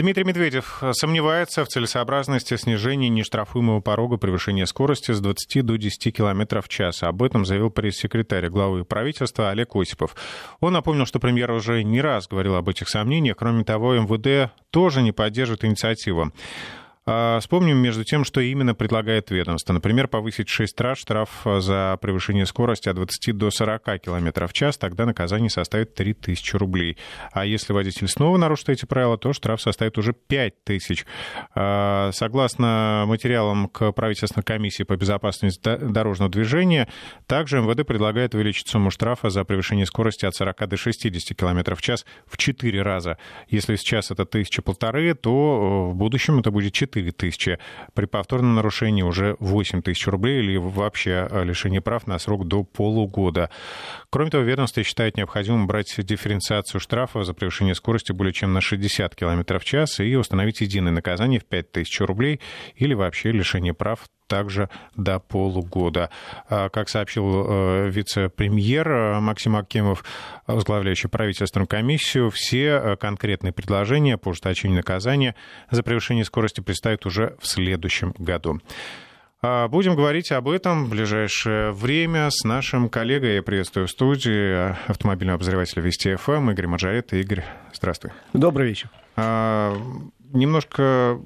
Дмитрий Медведев сомневается в целесообразности снижения нештрафуемого порога превышения скорости с 20 до 10 км в час. Об этом заявил пресс-секретарь главы правительства Олег Осипов. Он напомнил, что премьер уже не раз говорил об этих сомнениях. Кроме того, МВД тоже не поддерживает инициативу. А, вспомним, между тем, что именно предлагает ведомство. Например, повысить 6 раз штраф за превышение скорости от 20 до 40 км в час, тогда наказание составит 3000 рублей. А если водитель снова нарушит эти правила, то штраф составит уже 5000. А, согласно материалам к правительственной комиссии по безопасности дорожного движения, также МВД предлагает увеличить сумму штрафа за превышение скорости от 40 до 60 км в час в 4 раза. Если сейчас это тысяча полторы, то в будущем это будет 4 4 тысячи. При повторном нарушении уже 8 тысяч рублей или вообще э, лишение прав на срок до полугода. Кроме того, ведомство считает необходимым брать дифференциацию штрафа за превышение скорости более чем на 60 км в час и установить единое наказание в 5 тысяч рублей или вообще лишение прав также до полугода. А, как сообщил э, вице-премьер э, Максим Акимов, возглавляющий правительственную комиссию, все э, конкретные предложения по ужесточению наказания за превышение скорости предстоят уже в следующем году. А, будем говорить об этом в ближайшее время с нашим коллегой. Я приветствую в студии автомобильного обозревателя Вести ФМ Игорь Маджарет. Игорь, здравствуй. Добрый вечер. А, немножко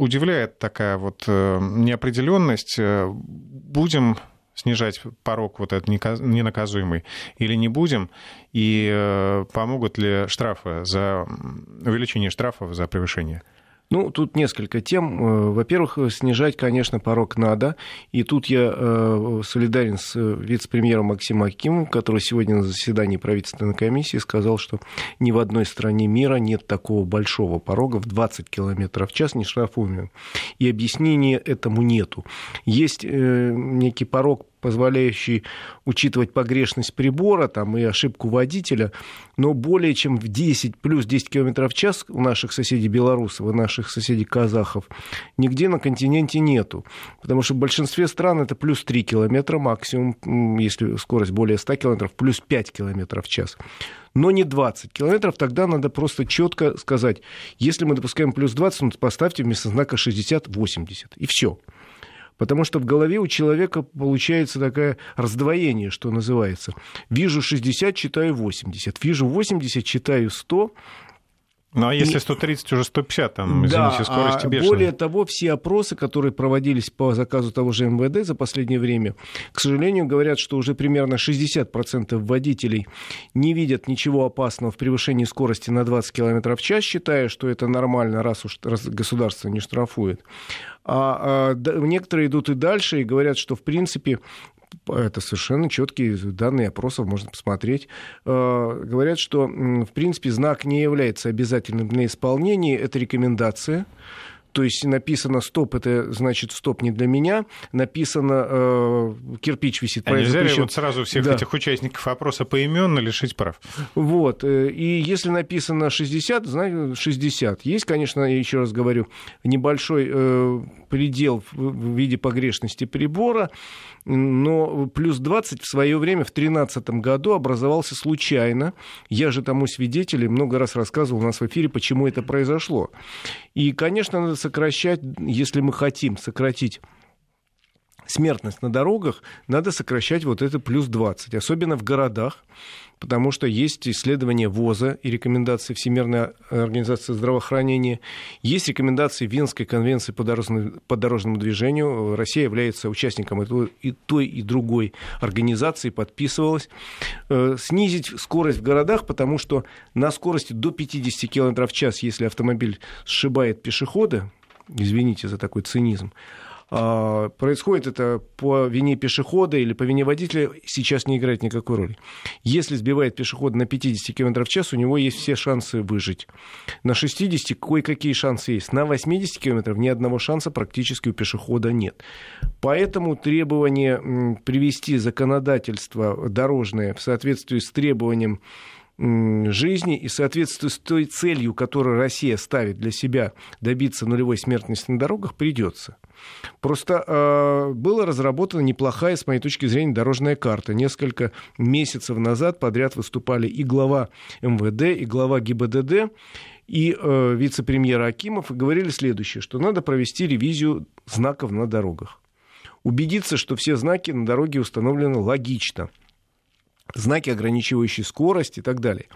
удивляет такая вот э, неопределенность. Э, будем снижать порог вот этот ненаказуемый или не будем, и э, помогут ли штрафы за увеличение штрафов за превышение? Ну, тут несколько тем. Э, во-первых, снижать, конечно, порог надо. И тут я э, солидарен с вице-премьером Максимом Акимовым, который сегодня на заседании правительственной комиссии сказал, что ни в одной стране мира нет такого большого порога в 20 км в час не штрафуемым. И объяснения этому нету. Есть э, некий порог позволяющий учитывать погрешность прибора там, и ошибку водителя, но более чем в 10, плюс 10 км в час у наших соседей белорусов и наших соседей казахов нигде на континенте нету. Потому что в большинстве стран это плюс 3 км максимум, если скорость более 100 км, плюс 5 км в час но не 20 километров, тогда надо просто четко сказать, если мы допускаем плюс 20, ну, поставьте вместо знака 60-80, и все. Потому что в голове у человека получается такое раздвоение, что называется. Вижу 60, читаю 80. Вижу 80, читаю 100. Ну, а если 130, уже 150, там, извините, да, скорости а. Более того, все опросы, которые проводились по заказу того же МВД за последнее время, к сожалению, говорят, что уже примерно 60% водителей не видят ничего опасного в превышении скорости на 20 км в час, считая, что это нормально, раз уж государство не штрафует. А, а некоторые идут и дальше и говорят, что в принципе это совершенно четкие данные опросов, можно посмотреть. А, говорят, что, в принципе, знак не является обязательным для исполнения, это рекомендация. То есть написано «стоп» — это значит «стоп не для меня». Написано э, «кирпич висит». А нельзя ли вот сразу всех да. этих участников опроса поименно лишить прав? Вот. Э, и если написано 60, значит 60. Есть, конечно, я еще раз говорю, небольшой э, предел в виде погрешности прибора, но плюс 20 в свое время, в 2013 году, образовался случайно. Я же тому свидетель, и много раз рассказывал у нас в эфире, почему это произошло. И, конечно, надо сокращать, если мы хотим сократить смертность на дорогах, надо сокращать вот это плюс 20, особенно в городах, потому что есть исследования ВОЗа и рекомендации Всемирной организации здравоохранения, есть рекомендации Венской конвенции по дорожному, по дорожному движению. Россия является участником и той, и другой организации, подписывалась. Э, снизить скорость в городах, потому что на скорости до 50 км в час, если автомобиль сшибает пешехода, извините за такой цинизм, происходит это по вине пешехода или по вине водителя, сейчас не играет никакой роли. Если сбивает пешехода на 50 км в час, у него есть все шансы выжить. На 60 кое-какие шансы есть. На 80 км ни одного шанса практически у пешехода нет. Поэтому требование привести законодательство дорожное в соответствии с требованием жизни и соответствуя с той целью, которую Россия ставит для себя добиться нулевой смертности на дорогах, придется. Просто э, была разработана неплохая, с моей точки зрения, дорожная карта. Несколько месяцев назад подряд выступали и глава МВД, и глава ГИБДД, и э, вице-премьер Акимов и говорили следующее, что надо провести ревизию знаков на дорогах. Убедиться, что все знаки на дороге установлены логично знаки, ограничивающие скорость и так далее.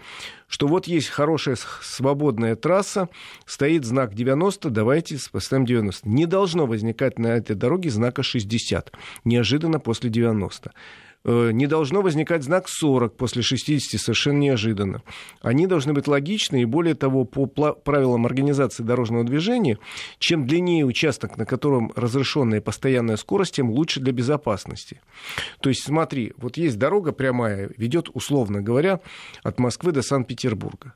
Что вот есть хорошая свободная трасса, стоит знак 90, давайте поставим 90. Не должно возникать на этой дороге знака 60, неожиданно после 90. Э, не должно возникать знак 40 после 60 совершенно неожиданно. Они должны быть логичны, и более того, по правилам организации дорожного движения, чем длиннее участок, на котором разрешенная постоянная скорость, тем лучше для безопасности. То есть смотри, вот есть дорога прямая, ведет, условно говоря, от Москвы до Санкт-Петербурга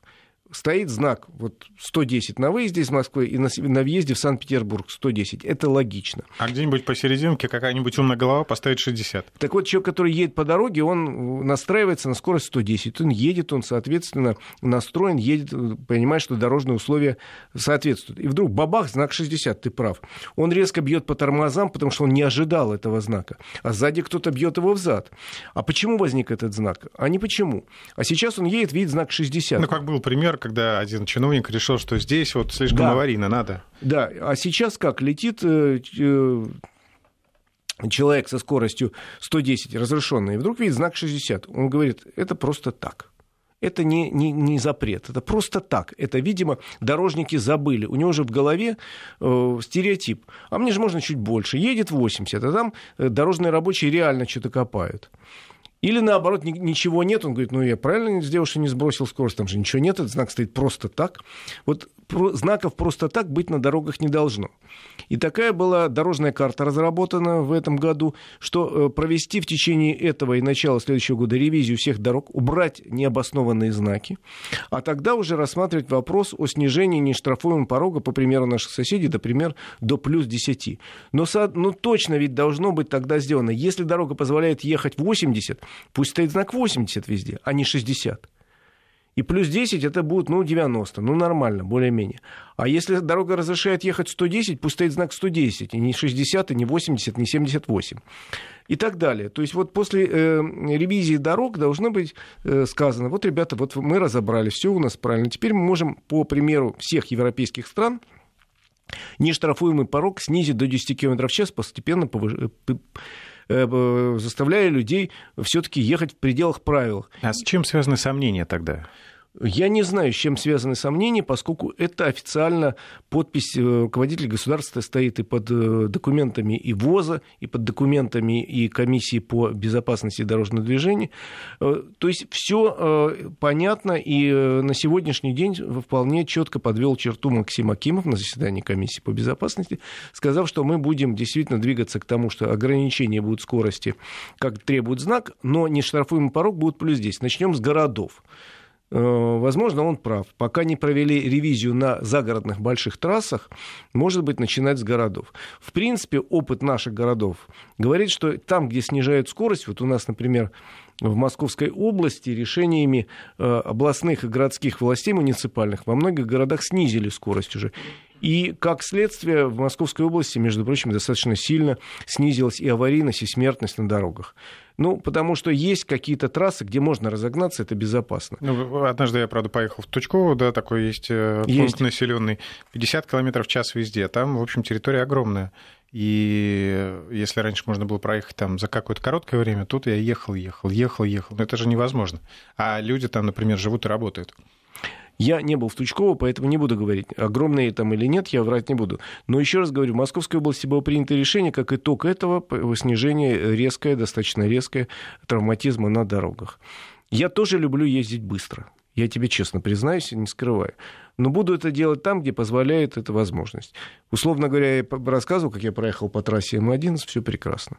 стоит знак вот 110 на выезде из Москвы и на, на въезде в Санкт-Петербург 110. Это логично. А где-нибудь посерединке какая-нибудь умная голова поставит 60. Так вот, человек, который едет по дороге, он настраивается на скорость 110. Он едет, он, соответственно, настроен, едет, понимает, что дорожные условия соответствуют. И вдруг бабах, знак 60, ты прав. Он резко бьет по тормозам, потому что он не ожидал этого знака. А сзади кто-то бьет его в зад. А почему возник этот знак? А не почему. А сейчас он едет, видит знак 60. Ну, как был пример, когда один чиновник решил, что здесь вот слишком да. аварийно надо. Да, а сейчас как? Летит э, э, человек со скоростью 110 разрешенный, и вдруг видит знак 60. Он говорит, это просто так. Это не, не, не запрет, это просто так. Это, видимо, дорожники забыли. У него же в голове э, стереотип. А мне же можно чуть больше. Едет 80, а там э, дорожные рабочие реально что-то копают. Или наоборот, ничего нет, он говорит, ну я правильно сделал, что не сбросил скорость, там же ничего нет, этот знак стоит просто так. Вот знаков просто так быть на дорогах не должно. И такая была дорожная карта разработана в этом году, что э, провести в течение этого и начала следующего года ревизию всех дорог, убрать необоснованные знаки, а тогда уже рассматривать вопрос о снижении нештрафуемого порога, по примеру наших соседей, например, до плюс 10. Но, ну, точно ведь должно быть тогда сделано. Если дорога позволяет ехать 80, пусть стоит знак 80 везде, а не 60. И плюс 10 это будет, ну, 90. Ну, нормально, более-менее. А если дорога разрешает ехать 110, пусть стоит знак 110, и не 60, и не 80, не 78. И так далее. То есть вот после э, ревизии дорог должно быть э, сказано, вот, ребята, вот мы разобрали, все у нас правильно. Теперь мы можем, по примеру всех европейских стран, нештрафуемый порог снизить до 10 км в час, постепенно повышать э, э, заставляя людей все-таки ехать в пределах правил. А с чем связаны сомнения тогда? Я не знаю, с чем связаны сомнения, поскольку это официально подпись э, руководителя государства стоит и под э, документами и ВОЗа, и под документами и комиссии по безопасности дорожного движения. Э, то есть все понятно, и на сегодняшний день вполне четко подвел черту Максим Акимов на заседании комиссии по безопасности, сказав, что мы будем действительно двигаться к тому, что ограничения будут скорости, как требует знак, но не штрафуемый порог будет плюс 10. Начнем с городов. Э, возможно, он прав. Пока не провели ревизию на загородных больших трассах, может быть, начинать с городов. В принципе, опыт наших городов говорит, что там, где снижают скорость, вот у нас, например, в Московской области решениями э, областных и городских властей муниципальных во многих городах снизили скорость уже. И, как следствие, в Московской области, между прочим, достаточно сильно снизилась и аварийность, и смертность на дорогах. Ну, потому что есть какие-то трассы, где можно разогнаться, это безопасно. Ну, однажды я, правда, поехал в Тучково, да, такой есть, э, есть. пункт населенный, 50 км в час везде. Там, в общем, территория огромная. И если раньше можно было проехать там за какое-то короткое время, тут я ехал, ехал, ехал, ехал. Но это же невозможно. А люди там, например, живут и работают. Я не был в Тучково, поэтому не буду говорить, огромные там или нет, я врать не буду. Но еще раз говорю, в Московской области было принято решение, как итог этого, снижение резкое, достаточно резкое травматизма на дорогах. Я тоже люблю ездить быстро. Я тебе честно признаюсь, не скрываю. Но буду это делать там, где позволяет эта возможность. Условно говоря, я рассказывал, как я проехал по трассе М11, все прекрасно.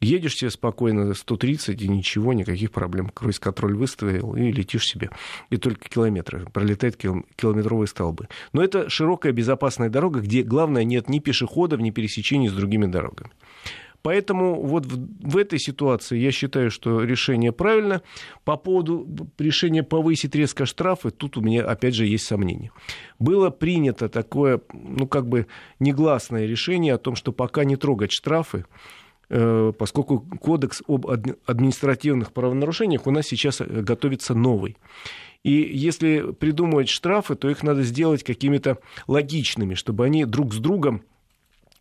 Едешь себе спокойно 130 и ничего, никаких проблем. Круиз-контроль выставил и летишь себе. И только километры, пролетают километровые столбы. Но это широкая безопасная дорога, где, главное, нет ни пешеходов, ни пересечений с другими дорогами. Поэтому вот в, в этой ситуации я считаю, что решение правильно. По поводу решения повысить резко штрафы, тут у меня опять же есть сомнения. Было принято такое, ну как бы негласное решение о том, что пока не трогать штрафы, поскольку кодекс об административных правонарушениях у нас сейчас э, готовится новый. И если придумывать штрафы, то их надо сделать какими-то логичными, чтобы они друг с другом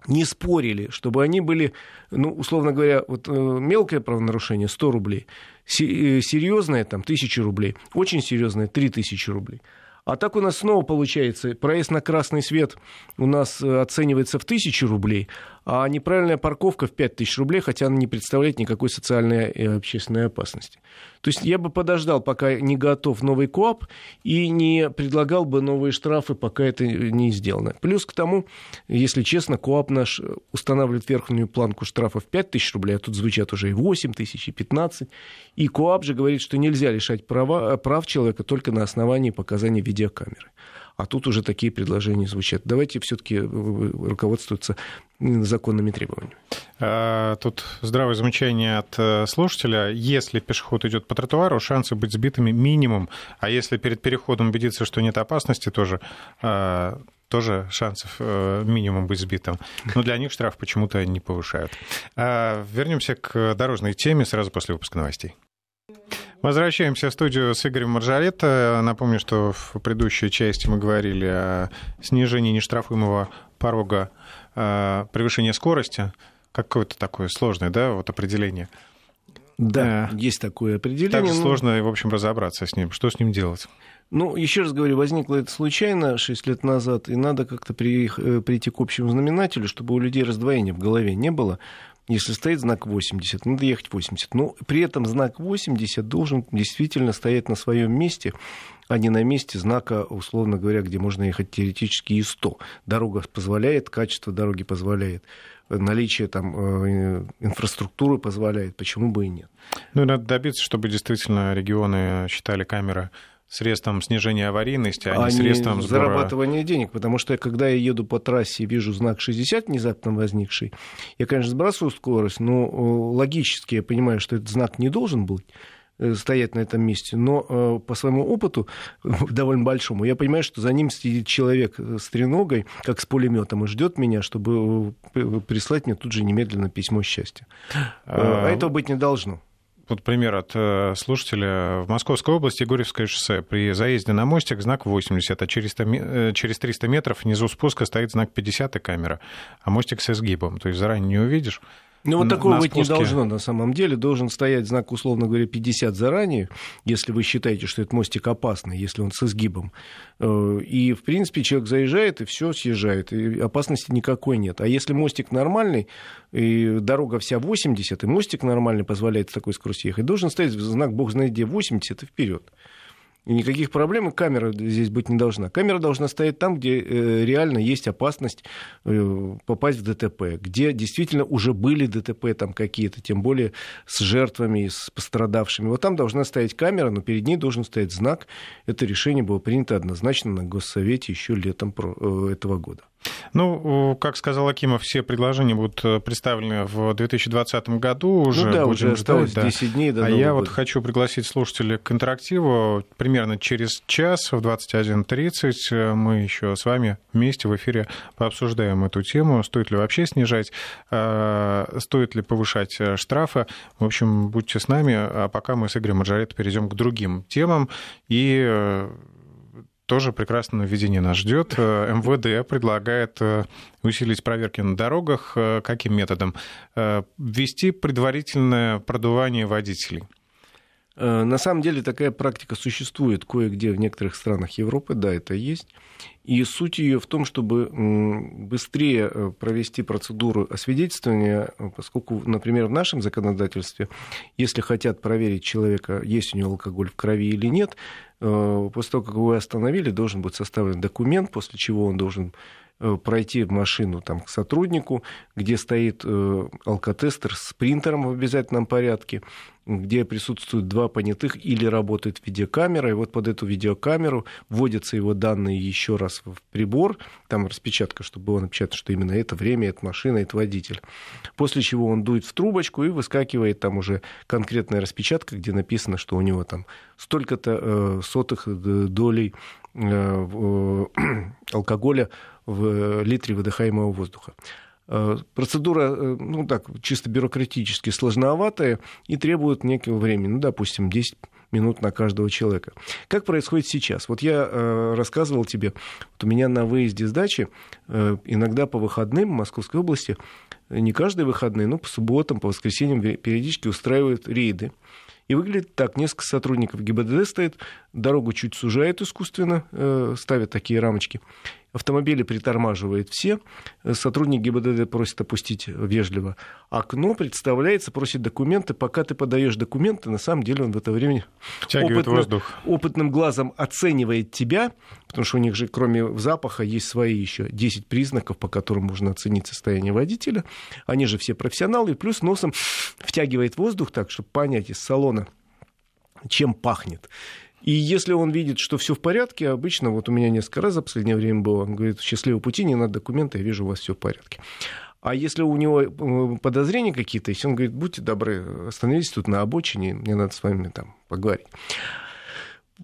не спорили, чтобы они были, ну, условно говоря, вот э, мелкое правонарушение 100 рублей, э, серьезное там 1000 рублей, очень серьезное 3000 рублей. А так у нас снова получается, проезд на красный свет у нас э, оценивается в 1000 рублей, а неправильная парковка в 5000 рублей, хотя она не представляет никакой социальной и общественной опасности. То есть я бы подождал, пока не готов новый КОАП, и не предлагал бы новые штрафы, пока это не сделано. Плюс к тому, если честно, КОАП наш устанавливает верхнюю планку штрафов 5 тысяч рублей, а тут звучат уже и 8 тысяч, и 15. И КОАП же говорит, что нельзя лишать права, прав человека только на основании показаний видеокамеры а тут уже такие предложения звучат. Давайте все-таки руководствоваться законными требованиями. А, тут здравое замечание от э, слушателя. Если пешеход идет по тротуару, шансы быть сбитыми минимум. А если перед переходом убедиться, что нет опасности, тоже а, тоже шансов э, минимум быть сбитым. Но для них штраф почему-то не повышают. А, вернемся к дорожной теме сразу после выпуска новостей. Возвращаемся в студию с Игорем Маржаретто. Напомню, что в предыдущей части мы говорили о снижении нештрафуемого порога э, превышения скорости. Какое-то такое сложное, да, вот определение. Да, э, есть такое определение. Так но... сложно, в общем, разобраться с ним. Что с ним делать? Ну, еще раз говорю, возникло это случайно 6 лет назад, и надо как-то при, э, прийти к общему знаменателю, чтобы у людей раздвоения в голове не было. Если стоит знак 80, надо ехать 80. Но при этом знак 80 должен действительно стоять на своем месте, а не на месте знака, условно говоря, где можно ехать теоретически и 100. Дорога позволяет, качество дороги позволяет, наличие там э, инфраструктуры позволяет, почему бы и нет. Ну, надо добиться, чтобы действительно регионы считали камеры средством снижения аварийности, а, а не средством сбора... зарабатывания денег, потому что когда я еду по трассе и вижу знак 60 внезапно возникший, я, конечно, сбрасываю скорость, но э, логически я понимаю, что этот знак не должен быть э, стоять на этом месте, но э, по своему опыту, довольно большому, я понимаю, что за ним сидит человек с треногой, как с пулеметом, и ждет меня, чтобы прислать мне тут же немедленно письмо счастья. А, а этого быть не должно вот пример от э, слушателя. В Московской области Гурьевское шоссе. При заезде на мостик знак 80, а через, 100, э, 300 метров внизу спуска стоит знак 50 и камера. А мостик с изгибом. То есть заранее не увидишь. Ну, вот такого быть не должно на самом деле. Должен стоять знак, условно говоря, 50 заранее, если вы считаете, что этот мостик опасный, если он с изгибом. Э, и, в принципе, человек заезжает, и все съезжает, и опасности никакой нет. А если мостик нормальный, и дорога вся 80, и мостик нормальный позволяет с такой скоростью ехать, должен стоять знак, бог знает где, 80 и вперед. И никаких проблем, и камера здесь быть не должна. Камера должна стоять там, где э, реально есть опасность э, попасть в ДТП, где действительно уже были ДТП там какие-то, тем более с жертвами, с пострадавшими. Вот там должна стоять камера, но перед ней должен стоять знак. Это решение было принято однозначно на Госсовете еще летом э, этого года. Ну, как сказал Акимов, все предложения будут э, представлены в 2020 году. Уже ну да, уже осталось ждать, 10 да. дней до А я года. вот хочу пригласить слушателей к интерактиву. Примерно через час в 21.30 э, мы еще с вами вместе в эфире пообсуждаем эту тему. Стоит ли вообще снижать, э, стоит ли повышать штрафы. В общем, будьте с нами. А пока мы с Игорем Маджаретто перейдем к другим темам. И тоже прекрасное нововведение нас ждет. Э, МВД предлагает э, усилить проверки на дорогах. Э, каким методом? Ввести предварительное продувание водителей. На самом деле такая практика существует кое-где в некоторых странах Европы, да, это есть. И суть ее в том, чтобы быстрее провести процедуру освидетельствования, поскольку, например, в нашем законодательстве, если хотят проверить человека, есть у него алкоголь в крови или нет, Э, после того, как его остановили, должен быть составлен документ, после чего он должен э, пройти в машину там, к сотруднику, где стоит э, алкотестер с принтером в обязательном порядке, где присутствуют два понятых или работает видеокамера, и вот под эту видеокамеру вводятся его данные еще раз в прибор, там распечатка, чтобы было напечатано, что именно это время, это машина, это водитель. После чего он дует в трубочку и выскакивает там уже конкретная распечатка, где написано, что у него там столько-то э, сотых долей э, э, алкоголя в литре выдыхаемого воздуха. Э, процедура, э, ну так, чисто бюрократически сложноватая и требует некого времени, ну, допустим, 10 минут на каждого человека. Как происходит сейчас? Вот я э, рассказывал тебе, вот у меня на выезде с дачи э, иногда по выходным в Московской области, не каждые выходные, но по субботам, по воскресеньям периодически устраивают рейды. И выглядит так. Несколько сотрудников ГИБДД стоит, дорогу чуть сужает искусственно, э, ставят такие рамочки. Автомобили притормаживает все. Сотрудник ГИБДД просит опустить вежливо окно, представляется, просит документы. Пока ты подаешь документы, на самом деле он в это время опытно, воздух. опытным глазом оценивает тебя, потому что у них же кроме запаха есть свои еще 10 признаков, по которым можно оценить состояние водителя. Они же все профессионалы, плюс носом втягивает воздух так, чтобы понять из салона, чем пахнет. И если он видит, что все в порядке, обычно, вот у меня несколько раз за последнее время было, он говорит, счастливого пути, не надо документы, я вижу, у вас все в порядке. А если у него э, подозрения какие-то есть, он говорит, будьте добры, остановитесь тут на обочине, мне надо с вами там поговорить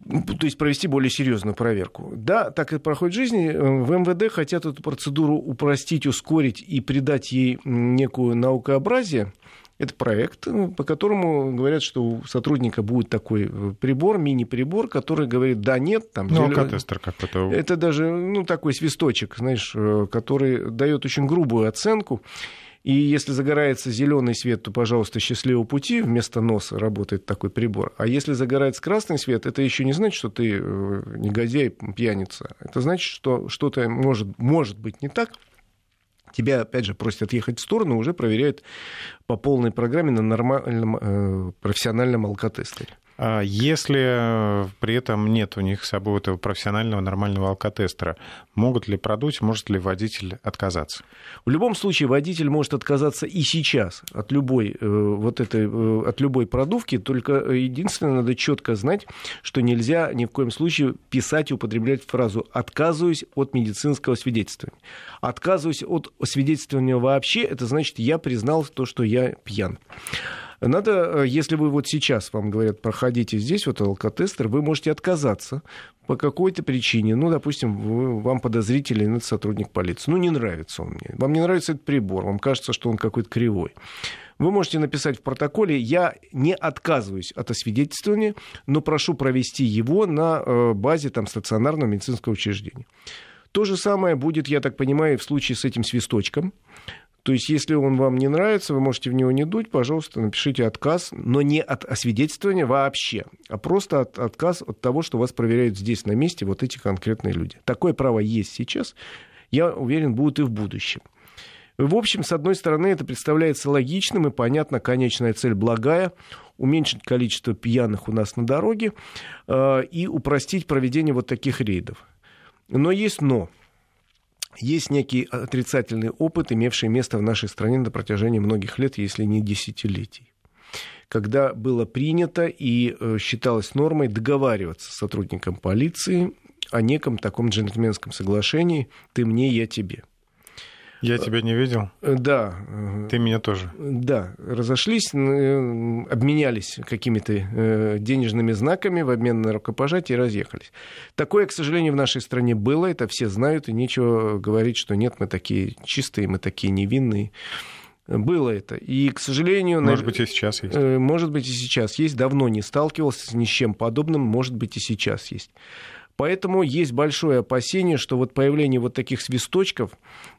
то есть провести более серьезную проверку. Да, так и проходит жизнь. В МВД хотят эту процедуру упростить, ускорить и придать ей некую наукообразие. Это проект, э, по которому говорят, что у сотрудника будет такой э, прибор, мини-прибор, который говорит «да», «нет». Там, ну, алкотестер какой-то. Это даже ну, такой свисточек, знаешь, э, который дает очень грубую оценку. И если загорается зеленый свет, то, пожалуйста, счастливого пути, вместо носа работает такой прибор. А если загорается красный свет, это еще не значит, что ты негодяй, пьяница. Это значит, что что-то может, может быть не так, тебя, опять же, просят отъехать в сторону, уже проверяют по полной программе на нормальном э, профессиональном алкотестере. А если э, при этом нет у них с собой этого профессионального нормального алкотестера, могут ли продуть, может ли водитель отказаться? В любом случае водитель может отказаться и сейчас от любой, э, вот этой, э, от любой продувки, только единственное, надо четко знать, что нельзя ни в коем случае писать и употреблять фразу «отказываюсь от медицинского свидетельствования». Отказываюсь от свидетельствования вообще, это значит, я признал то, что я пьян. Надо, э, если вы вот сейчас вам говорят, проходите здесь вот алкотестер, вы можете отказаться по какой-то причине. Ну, допустим, вы, вам подозрителен этот сотрудник полиции. Ну, не нравится он мне. Вам не нравится этот прибор, вам кажется, что он какой-то кривой. Вы можете написать в протоколе, я не отказываюсь от освидетельствования, но прошу провести его на э, базе там, стационарного медицинского учреждения. То же самое будет, я так понимаю, в случае с этим свисточком. То есть, если он вам не нравится, вы можете в него не дуть, пожалуйста, напишите отказ, но не от освидетельствования вообще, а просто от, отказ от того, что вас проверяют здесь, на месте, вот эти конкретные люди. Такое право есть сейчас, я уверен, будет и в будущем. В общем, с одной стороны, это представляется логичным и понятно, конечная цель благая уменьшить количество пьяных у нас на дороге э, и упростить проведение вот таких рейдов. Но есть но есть некий отрицательный опыт, имевший место в нашей стране на протяжении многих лет, если не десятилетий когда было принято и э, считалось нормой договариваться с сотрудником полиции о неком таком джентльменском соглашении «ты мне, я тебе». Я тебя не видел? Э, да. Ты меня тоже? Да. Разошлись, э, обменялись какими-то э, денежными знаками в обмен на рукопожатие и разъехались. Такое, к сожалению, в нашей стране было, это все знают, и нечего говорить, что нет, мы такие чистые, мы такие невинные. Было это. И, к сожалению... Может быть, и сейчас есть. Может быть, и сейчас есть. Давно не сталкивался ни с чем подобным. Может быть, и сейчас есть. Поэтому есть большое опасение, что вот появление вот таких свисточков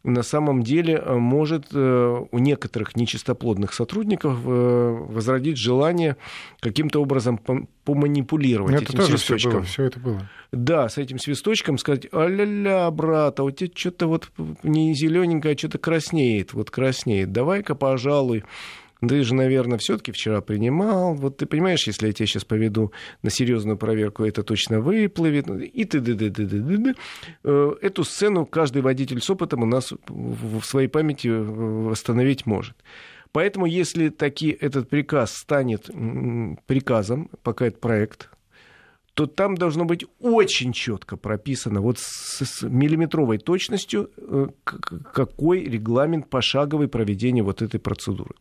на самом деле э, может э, у некоторых нечистоплодных сотрудников э, возродить желание каким-то образом поманипулировать это этим тоже свисточком. Все, было, все это было. Да, с этим свисточком сказать, а-ля-ля, брат, а у тебя что-то вот не зелененькое, а что-то краснеет, вот краснеет. Давай-ка, пожалуй, ты же, наверное, все-таки вчера принимал. Вот ты понимаешь, если я тебя сейчас поведу на серьезную проверку, это точно выплывет. И ты ды ды ды ды ды Эту сцену каждый водитель с опытом у нас в своей памяти э, восстановить может. Поэтому, если таки этот приказ станет приказом, пока это проект, то там должно быть очень четко прописано, вот с, с миллиметровой точностью, э, какой регламент пошаговой проведения вот этой процедуры.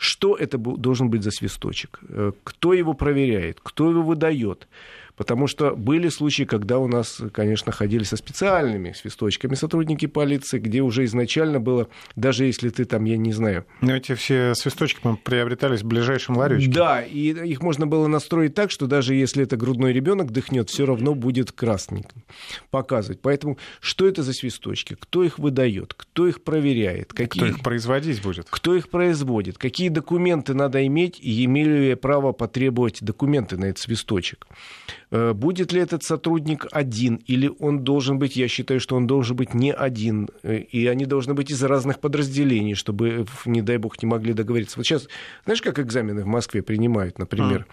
Что это должен быть за свисточек? Э, кто его проверяет? Кто его выдает? Потому что были случаи, когда у нас, конечно, ходили со специальными свисточками сотрудники полиции, где уже изначально было, даже если ты там, я не знаю... Но эти все свисточки приобретались в ближайшем ларечке. Да, и их можно было настроить так, что даже если это грудной ребенок дыхнет, все равно будет красненьким показывать. Поэтому что это за свисточки? Кто их выдает? Кто их проверяет? Какие... Кто их производить будет? Кто их производит? Какие документы надо иметь? И имею ли право потребовать документы на этот свисточек? Э, будет ли этот сотрудник один, или он должен быть, я считаю, что он должен быть не один, э, и они должны быть из разных подразделений, чтобы, не дай бог, не могли договориться. Вот сейчас, знаешь, как экзамены в Москве принимают, например?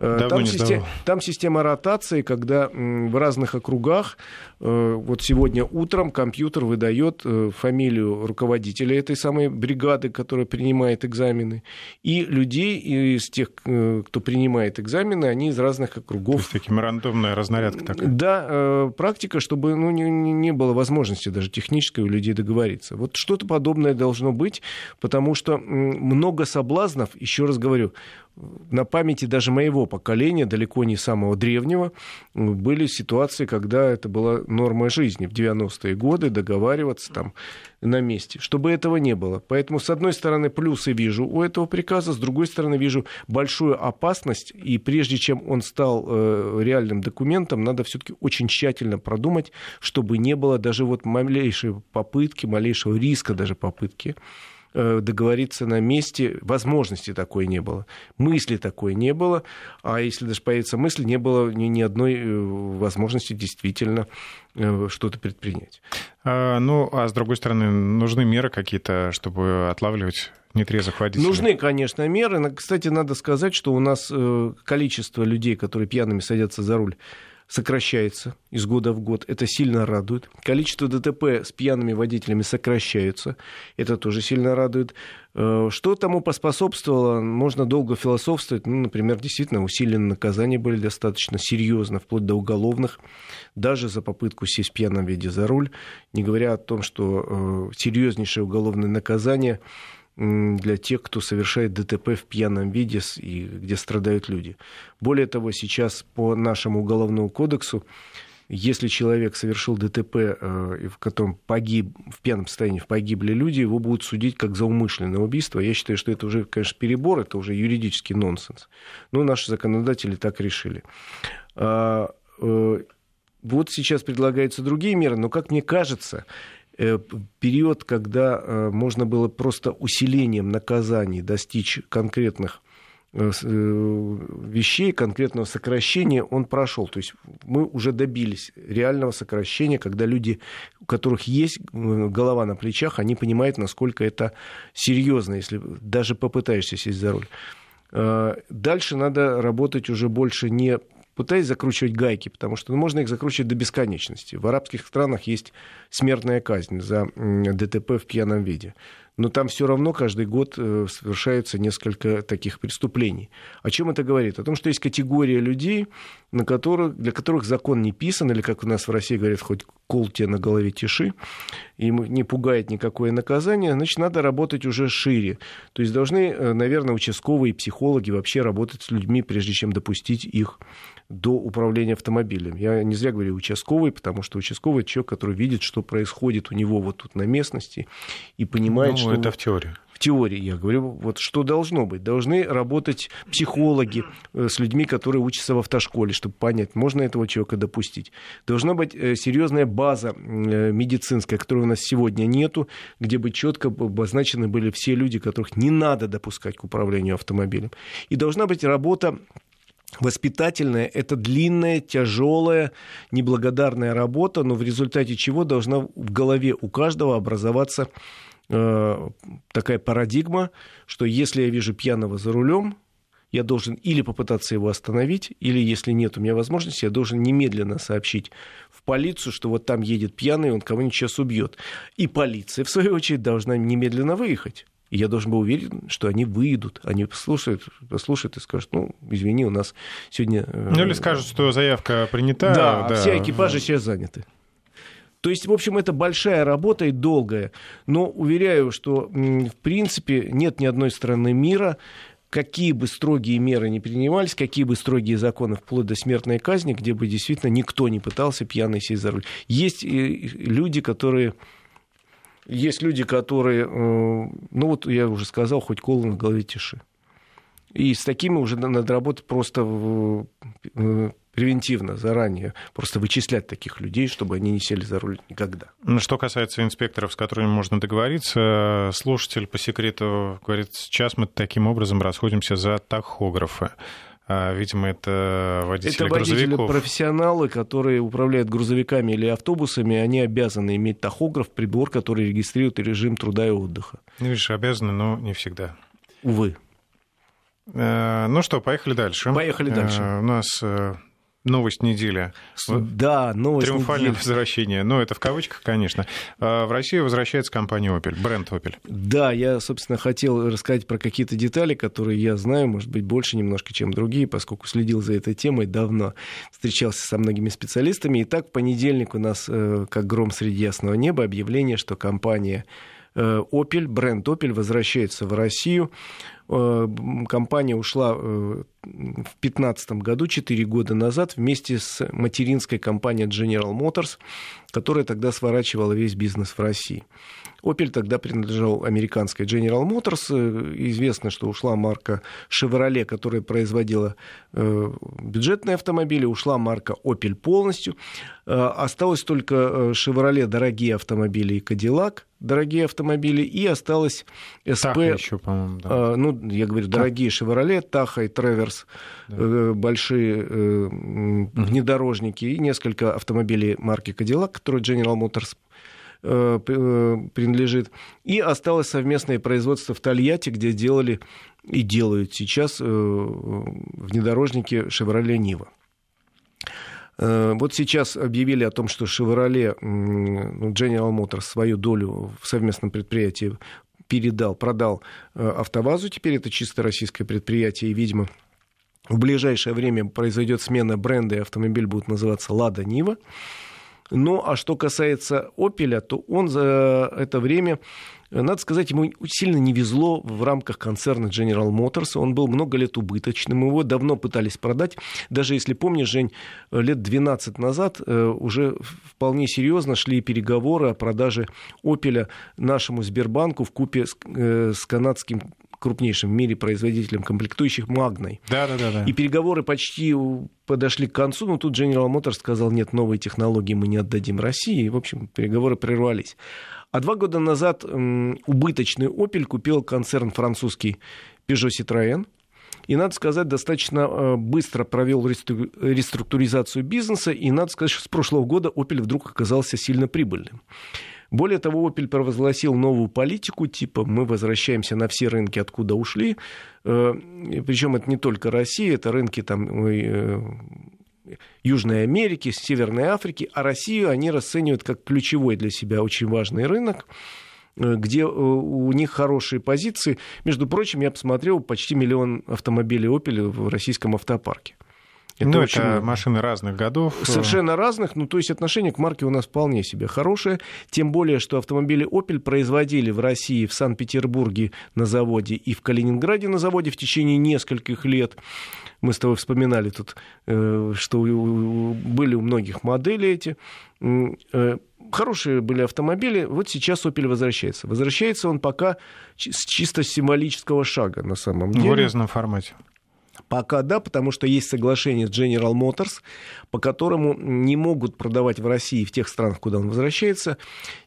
А, там, систем, там система ротации, когда в разных округах, вот сегодня утром компьютер выдает фамилию руководителя этой самой бригады, которая принимает экзамены, и людей из тех, кто принимает экзамены, они из разных округов практике, рандомная разнарядка такая. Да, э, практика, чтобы ну, не, не было возможности даже технической у людей договориться. Вот что-то подобное должно быть, потому что много соблазнов, еще раз говорю, на памяти даже моего поколения, далеко не самого древнего, были ситуации, когда это была норма жизни в 90-е годы, договариваться там на месте, чтобы этого не было. Поэтому, с одной стороны, плюсы вижу у этого приказа, с другой стороны, вижу большую опасность, и прежде чем он стал э, реальным документом, надо все-таки очень тщательно продумать, чтобы не было даже вот малейшей попытки, малейшего риска даже попытки договориться на месте. Возможности такой не было. Мысли такой не было. А если даже появится мысль, не было ни, ни одной э, возможности действительно э, что-то предпринять. А, ну, а с другой стороны, нужны меры какие-то, чтобы отлавливать нетрезвых водителей? Нужны, конечно, меры. Кстати, надо сказать, что у нас количество людей, которые пьяными садятся за руль, сокращается из года в год. Это сильно радует. Количество ДТП с пьяными водителями сокращается. Это тоже сильно радует. Э, что тому поспособствовало, можно долго философствовать. Ну, например, действительно, усиленные наказания были достаточно серьезно, вплоть до уголовных, даже за попытку сесть в пьяном виде за руль, не говоря о том, что э, серьезнейшее уголовное наказание для тех, кто совершает ДТП в пьяном виде и где страдают люди. Более того, сейчас по нашему уголовному кодексу, если человек совершил ДТП, э, в котором погиб, в пьяном состоянии погибли люди, его будут судить как за умышленное убийство. Я считаю, что это уже, конечно, перебор, это уже юридический нонсенс. Но наши законодатели так решили. А, э, вот сейчас предлагаются другие меры, но, как мне кажется, период, когда э, можно было просто усилением наказаний достичь конкретных э, вещей, конкретного сокращения, он прошел. То есть мы уже добились реального сокращения, когда люди, у которых есть голова на плечах, они понимают, насколько это серьезно, если даже попытаешься сесть за руль. Дальше надо работать уже больше не пытаясь закручивать гайки, потому что ну, можно их закручивать до бесконечности. В арабских странах есть смертная казнь за ДТП в пьяном виде но там все равно каждый год э, совершается несколько таких преступлений. О чем это говорит? О том, что есть категория людей, на которых, для которых закон не писан, или, как у нас в России говорят, хоть кол тебе на голове тиши, им не пугает никакое наказание, значит, надо работать уже шире. То есть должны, э, наверное, участковые и психологи вообще работать с людьми, прежде чем допустить их до управления автомобилем. Я не зря говорю участковый, потому что участковый человек, который видит, что происходит у него вот тут на местности и понимает, ну, что... это в теории. В теории, я говорю, вот что должно быть. Должны работать психологи э, с людьми, которые учатся в автошколе, чтобы понять, можно этого человека допустить. Должна быть э, серьезная база э, медицинская, которой у нас сегодня нету, где бы четко обозначены были все люди, которых не надо допускать к управлению автомобилем. И должна быть работа воспитательная – это длинная, тяжелая, неблагодарная работа, но в результате чего должна в голове у каждого образоваться такая парадигма, что если я вижу пьяного за рулем, я должен или попытаться его остановить, или, если нет у меня возможности, я должен немедленно сообщить в полицию, что вот там едет пьяный, он кого-нибудь сейчас убьет. И полиция, в свою очередь, должна немедленно выехать. И я должен был уверен, что они выйдут, они послушают, послушают и скажут, ну, извини, у нас сегодня... Э, ну, или скажут, что заявка принята. Да, да. все экипажи сейчас заняты. То есть, в общем, это большая работа и долгая. Но уверяю, что, в принципе, нет ни одной страны мира, какие бы строгие меры не принимались, какие бы строгие законы, вплоть до смертной казни, где бы действительно никто не пытался пьяный сесть за руль. Есть люди, которые есть люди, которые, ну вот я уже сказал, хоть колу на голове тиши. И с такими уже надо работать просто превентивно, заранее, просто вычислять таких людей, чтобы они не сели за руль никогда. Ну, что касается инспекторов, с которыми можно договориться, слушатель по секрету говорит, сейчас мы таким образом расходимся за тахографы. А, видимо, это водители Это водители грузовиков. профессионалы, которые управляют грузовиками или автобусами, они обязаны иметь тахограф, прибор, который регистрирует режим труда и отдыха. Ну, видишь, обязаны, но не всегда. Увы. Э, ну что, поехали дальше. Поехали дальше. Э, у нас э, новость недели. Да, новость Триумфальное недели. возвращение. Ну, это в кавычках, конечно. В Россию возвращается компания Opel, бренд Opel. Да, я, собственно, хотел рассказать про какие-то детали, которые я знаю, может быть, больше немножко, чем другие, поскольку следил за этой темой давно, встречался со многими специалистами. Итак, в понедельник у нас, как гром среди ясного неба, объявление, что компания Opel, бренд Opel возвращается в Россию. Э, компания ушла э, в 2015 году, 4 года назад, вместе с материнской компанией General Motors, которая тогда сворачивала весь бизнес в России. Opel тогда принадлежал американской General Motors. Э, известно, что ушла марка Chevrolet, которая производила бюджетные автомобили. Ушла марка Opel полностью. Осталось только Chevrolet дорогие автомобили и Cadillac дорогие автомобили. И осталось СП... еще, по-моему, да. Ну, я говорю, дорогие Chevrolet, Таха и Треверс, да. Э, большие э, внедорожники и несколько автомобилей марки Cadillac, которые General Motors э, принадлежит. И осталось совместное производство в Тольятти, где делали и делают сейчас внедорожники Chevrolet Niva. Вот сейчас объявили о том, что Chevrolet, ну, General Motors свою долю в совместном предприятии передал, продал э, АвтоВАЗу. Теперь это чисто российское предприятие, и, видимо, в ближайшее время произойдет смена бренда, и автомобиль будет называться «Лада Нива». Ну, а что касается «Опеля», то он за это время надо сказать, ему сильно не везло в рамках концерна General Motors. Он был много лет убыточным, его давно пытались продать. Даже если помнишь, Жень, лет 12 назад э, уже вполне серьезно шли переговоры о продаже «Опеля» нашему Сбербанку в купе с, э, с канадским крупнейшим в мире производителем комплектующих Магной. Да, да, да, да. И переговоры почти подошли к концу, но тут General Motors сказал, нет, новые технологии мы не отдадим России. И, в общем, переговоры прервались. А два года назад убыточный Opel купил концерн французский Peugeot Citroën. И, надо сказать, достаточно э, быстро провел реструктуризацию бизнеса. И, надо сказать, что с прошлого года Opel вдруг оказался сильно прибыльным. Более того, Opel провозгласил новую политику, типа мы возвращаемся на все рынки, откуда ушли. Э, Причем это не только Россия, это рынки там, э, Южной Америки, Северной Африки, а Россию они расценивают как ключевой для себя очень важный рынок э, где э, у них хорошие позиции. Между прочим, я посмотрел почти миллион автомобилей Opel в российском автопарке. Это, ну, очень... это машины разных годов. Совершенно разных. Ну, то есть отношение к марке у нас вполне себе хорошее. Тем более, что автомобили Opel производили в России, в Санкт-Петербурге на заводе и в Калининграде на заводе в течение нескольких лет. Мы с тобой вспоминали тут, э, что были у многих модели эти. Э, хорошие были автомобили. Вот сейчас Opel возвращается. Возвращается он пока с чисто символического шага на самом деле. В урезанном формате. Пока да, потому что есть соглашение с General Motors, по которому не могут продавать в России, в тех странах, куда он возвращается,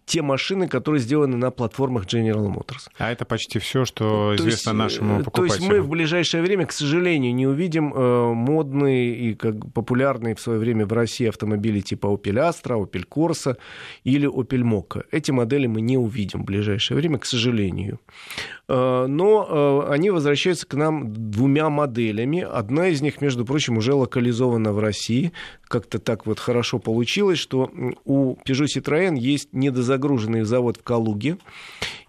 те машины, которые сделаны на платформах General Motors. А это почти все, что то известно есть, нашему покупателю. То есть мы в ближайшее время, к сожалению, не увидим э, модные и как популярные в свое время в России автомобили типа Opel Astra, Opel Corsa или Opel Mokka. Эти модели мы не увидим в ближайшее время, к сожалению. Э, но э, они возвращаются к нам двумя моделями. Одна из них, между прочим, уже локализована в России. Как-то так вот хорошо получилось, что у Peugeot Citroën есть недозагруженный завод в Калуге.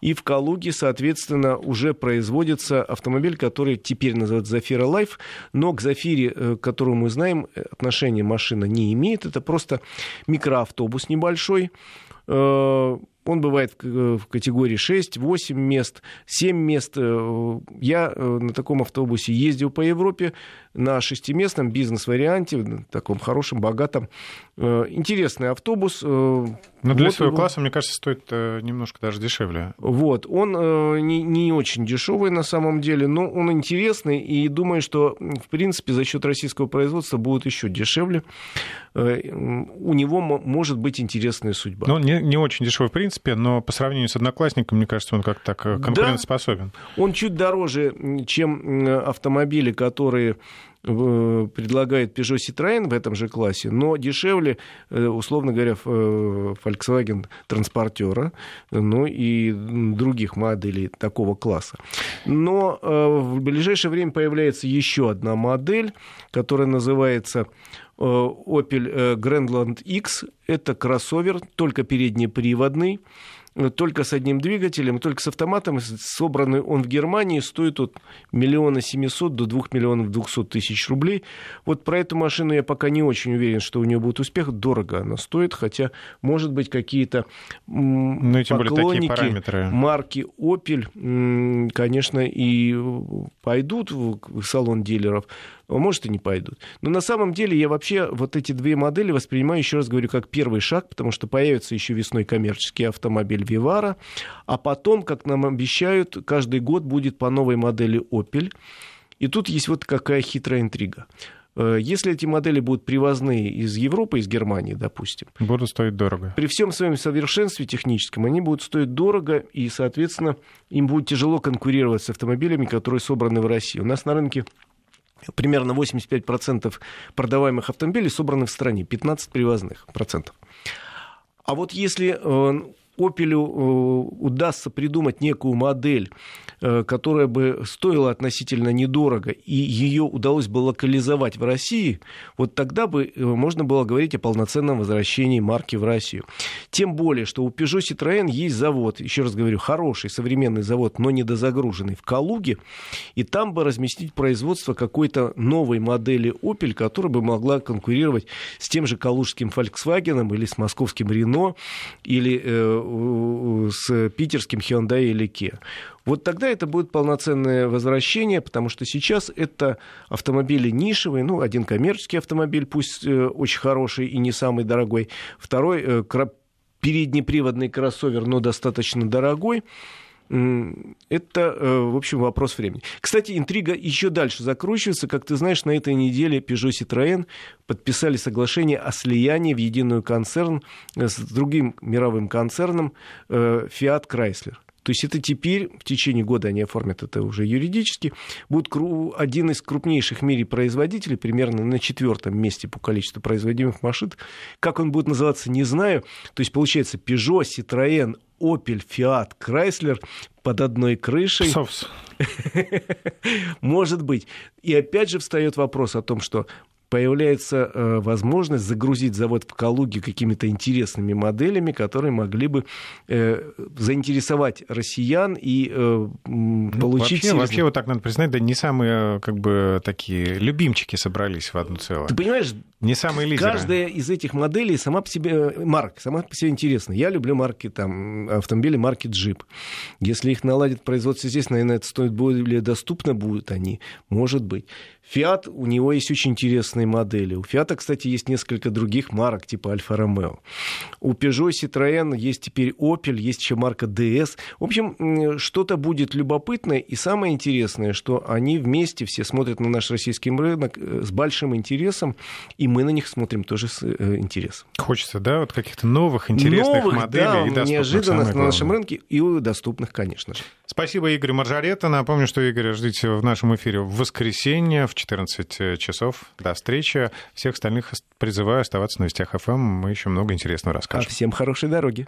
И в Калуге, соответственно, уже производится автомобиль, который теперь называется Зафира Life, но к Зафире, э, которую мы знаем, отношения машина не имеет. Это просто микроавтобус небольшой, Он бывает в категории 6, 8 мест, 7 мест. Я на таком автобусе ездил по Европе на шестиместном бизнес-варианте, таком хорошем, богатом. Интересный автобус. Но для вот своего его... класса, мне кажется, стоит немножко даже дешевле. Вот. Он не, не очень дешевый на самом деле, но он интересный. И думаю, что, в принципе, за счет российского производства будет еще дешевле. У него может быть интересная судьба. Ну, не, не очень дешевый в принципе, но по сравнению с одноклассником, мне кажется, он как-то так конкурентоспособен. Да, он чуть дороже, чем автомобили, которые э, предлагает Peugeot Citroën в этом же классе, но дешевле, э, условно говоря, э, Volkswagen транспортера, ну и других моделей такого класса. Но в ближайшее время появляется еще одна модель, которая называется Opel Grandland X. Это кроссовер, только переднеприводный только с одним двигателем, только с автоматом. Собранный он в Германии стоит от миллиона семисот до двух миллионов двухсот тысяч рублей. Вот про эту машину я пока не очень уверен, что у нее будет успех. Дорого она стоит, хотя, может быть, какие-то ну, поклонники марки Opel, конечно, и пойдут в салон дилеров может и не пойдут. Но на самом деле я вообще вот эти две модели воспринимаю, еще раз говорю, как первый шаг, потому что появится еще весной коммерческий автомобиль Vivara, а потом, как нам обещают, каждый год будет по новой модели Opel. И тут есть вот какая хитрая интрига. Э, если эти модели будут привозные из Европы, из Германии, допустим... Будут стоить дорого. При всем своем совершенстве техническом они будут стоить дорого, и, соответственно, им будет тяжело конкурировать с автомобилями, которые собраны в России. У нас на рынке примерно 85% продаваемых автомобилей собраны в стране, 15 привозных процентов. А вот если Opel э, удастся придумать некую модель, э, которая бы стоила относительно недорого, и ее удалось бы локализовать в России, вот тогда бы э, можно было говорить о полноценном возвращении марки в Россию. Тем более, что у Peugeot Citroën есть завод, еще раз говорю, хороший современный завод, но недозагруженный в Калуге, и там бы разместить производство какой-то новой модели Opel, которая бы могла конкурировать с тем же калужским Volkswagen или с московским Renault, или с питерским Hyundai или Kia. Вот тогда это будет полноценное возвращение, потому что сейчас это автомобили нишевые, ну, один коммерческий автомобиль, пусть э, очень хороший и не самый дорогой, второй э, переднеприводный кроссовер, но достаточно дорогой, это, э, в общем, вопрос времени. Кстати, интрига еще дальше закручивается. Как ты знаешь, на этой неделе Peugeot Citroën подписали соглашение о слиянии в единую концерн э, с другим мировым концерном э, Fiat Chrysler. То есть это теперь, в течение года они оформят это уже юридически, будет один из крупнейших в мире производителей, примерно на четвертом месте по количеству производимых машин. Как он будет называться, не знаю. То есть получается Peugeot, Citroën, Opel, Fiat, Chrysler под одной крышей. Совс. Может быть. И опять же встает вопрос о том, что появляется э, возможность загрузить завод в Калуге какими-то интересными моделями, которые могли бы э, заинтересовать россиян и э, ну, получить... Вообще, вообще, вот так надо признать, да не самые как бы такие любимчики собрались в одну целое. Ты понимаешь, не самые лидеры. Каждая из этих моделей сама по себе, марка, сама по себе интересна. Я люблю марки, там, автомобили марки Jeep. Если их наладят производство здесь, наверное, это стоит более доступно будут они, может быть. Fiat, у него есть очень интересные модели. У Fiat, кстати, есть несколько других марок, типа Альфа Ромео. У Peugeot Citroën есть теперь Opel, есть еще марка DS. В общем, что-то будет любопытное. И самое интересное, что они вместе все смотрят на наш российский рынок э, с большим интересом, и мы на них смотрим тоже с э, интересом. Хочется, да, вот каких-то новых интересных новых, моделей да, и доступных. неожиданных на нашем рынке и доступных, конечно же. Спасибо, Игорь Маржарета. Напомню, что Игоря ждите в нашем эфире в воскресенье в 14 часов. До встречи. Всех остальных призываю оставаться на Вестях ФМ. Мы еще много интересного расскажем. А всем хорошей дороги.